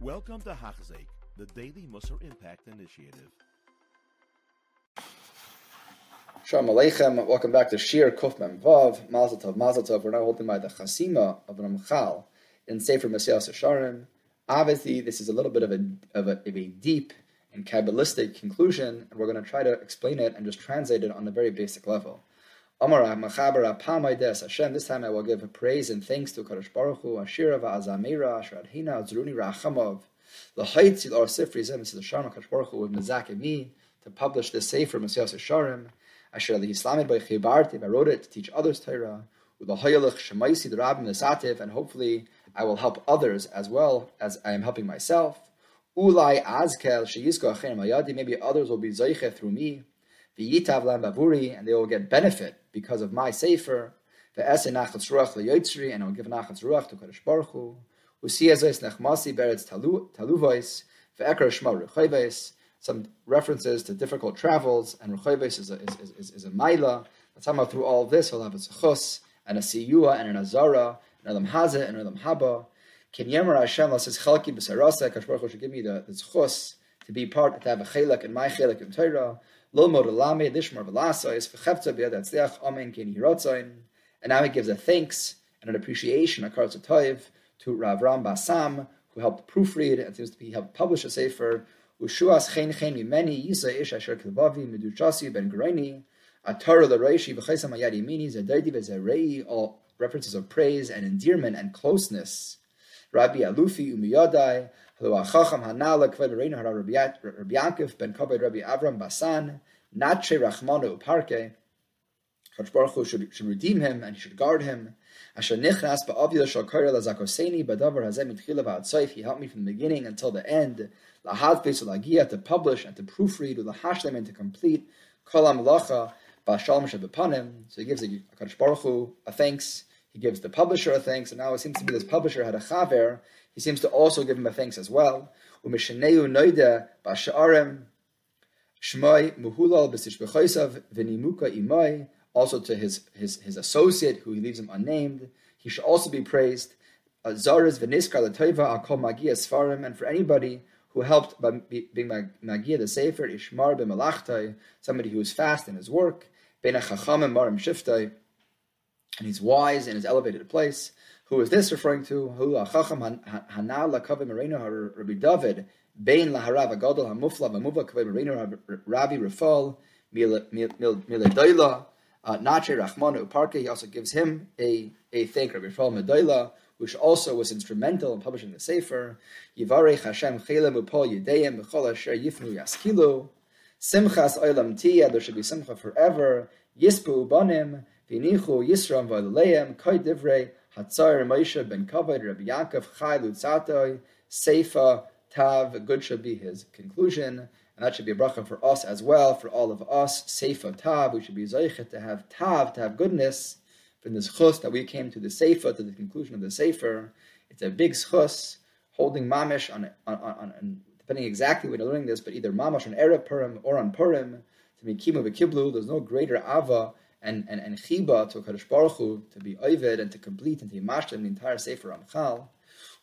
Welcome to Hachzik, the Daily Musar Impact Initiative. Shalom Aleichem. Welcome back to Shir Kuf Mem Vav. Mazel Tov, Mazel Tov. We're now holding by the Chasima of Ramchal in Sefer Mesilas Yesharim. Obviously, this is a little bit of a, of a, of a deep and Kabbalistic conclusion, and we're going to try to explain it and just translate it on a very basic level. Hashem. This time I will give praise and thanks to Kadosh Baruch Hu. Ashira va'azamira asher adhina zruni rachamov. L'haitzil or sifri zem. This is the Sharm Kadosh Baruch Hu with mezak me to publish this sefer Mesilas Yesharim. Asher the Islamid by Chibarti. I wrote it to teach others Torah. With the Hayalich Shemaisi the Rabbim Nesativ, and hopefully I will help others as well as I am helping myself. Ulai Azkel Sheyizko Achein Mayadi. Maybe others will be Zeiche through me. And they will get benefit because of my sefer. And I will give nachatz ruach to Kadosh Baruch Hu. Usiyazos nechmasi beretz taluvois, ve'ekar shma rechayves. Some references to difficult travels, and rechayves is a, is, is, is a maila. Through all this, he'll have a zechus, and a siyua, and an azara, and a lamhaze, and a lamhaba. Ken yemer Hashem says chalki b'sarasa, Kadosh Baruch Hu should give me the, the to be part, to have a chelak in my chelak in Torah. And now he gives a thanks and an appreciation, a Karz Toiv, to Rav Ram Basam, who helped proofread and seems to be helped publish a sefer. Ushuas Chen Chen Mimeni, Yisa Ish Asher Kilbavi, Meduchasi Ben Graini, Atara Lareishi, Vechesam Ayadi Mini, Zedaidi Vezerei, all references of praise and endearment and closeness. Rabbi Alufi Umiyadai, Hello, Achacham Hanala Kved Reina Rabbi Yaakov Ben Kavod Rabbi Avram Basan Nache Rachmanu Uparke. Kadosh Baruch Hu should, redeem him and he should guard him. Asher Nichnas Ba'avila Shal Kaira Lazakoseni Badavar Hazem Mitchila Va'atzayif. He helped me from the beginning until the end. Lahadfes Lagia to publish and to proofread, Lahashlem and to complete. Kolam Lacha Ba'Shalom. So he gives the Kadosh Baruch Hu a thanks. He gives the publisher a thanks, and now it seems to be this publisher had a chaver he seems to also give him a thanks as well. Also to his, his, his associate, who he leaves him unnamed, he should also be praised. And for anybody who helped by being magia the sefer ishmar b'malachtai, somebody who is fast in his work, and he's wise in his elevated place. Who is this referring to? Who Achacham Hanal Lakavim Marino Rabbi David Bein Laharav Agadol Hamufla Vamuva Kavim Marino Rabbi Rafal Miledoila uh, Nache Rachmanu Uparke. He also gives him a a thank Rabbi Rafal Medoila, which also was instrumental in publishing the Sefer. Yivarech Hashem Chelem Upol Yedeim B'chol Asher Yifnu Yaskilu. Simchas Olam Tia. There should be simcha forever. Yispu Ubanim. Vinichu Yisram V'Aleim Koy Divrei. Hatzar Moshe ben Kavod Rabbi Yaakov Chai Luzzatto Seifa Tav. Good should be his conclusion, and that should be a bracha for us as well, for all of us. Seifa Tav. We should be zeichet to have Tav, to have goodness. From this chus that we came to the Seifa, to the conclusion of the Sefer, it's a big chus holding mamish on, on, on, on depending exactly when you're learning this, but either mamash on Erev Purim or on Purim, to be kimu v'kiblu, there's no greater ava and, and, and chiba to Kadosh Baruch Hu, to be oived and to complete and to imashtem the entire Sefer Ramchal,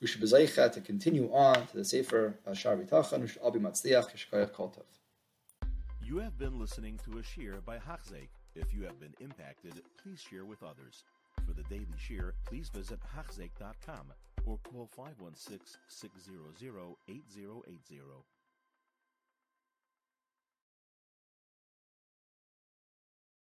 we should be to continue on to the Sefer Shar B'tachan, we should all be matzliach, yeshkayat koltov. You have been listening to a shir by Hachzeik. If you have been impacted, please share with others. For the daily shir, please visit Hachzeik.com or call 516 600 8080.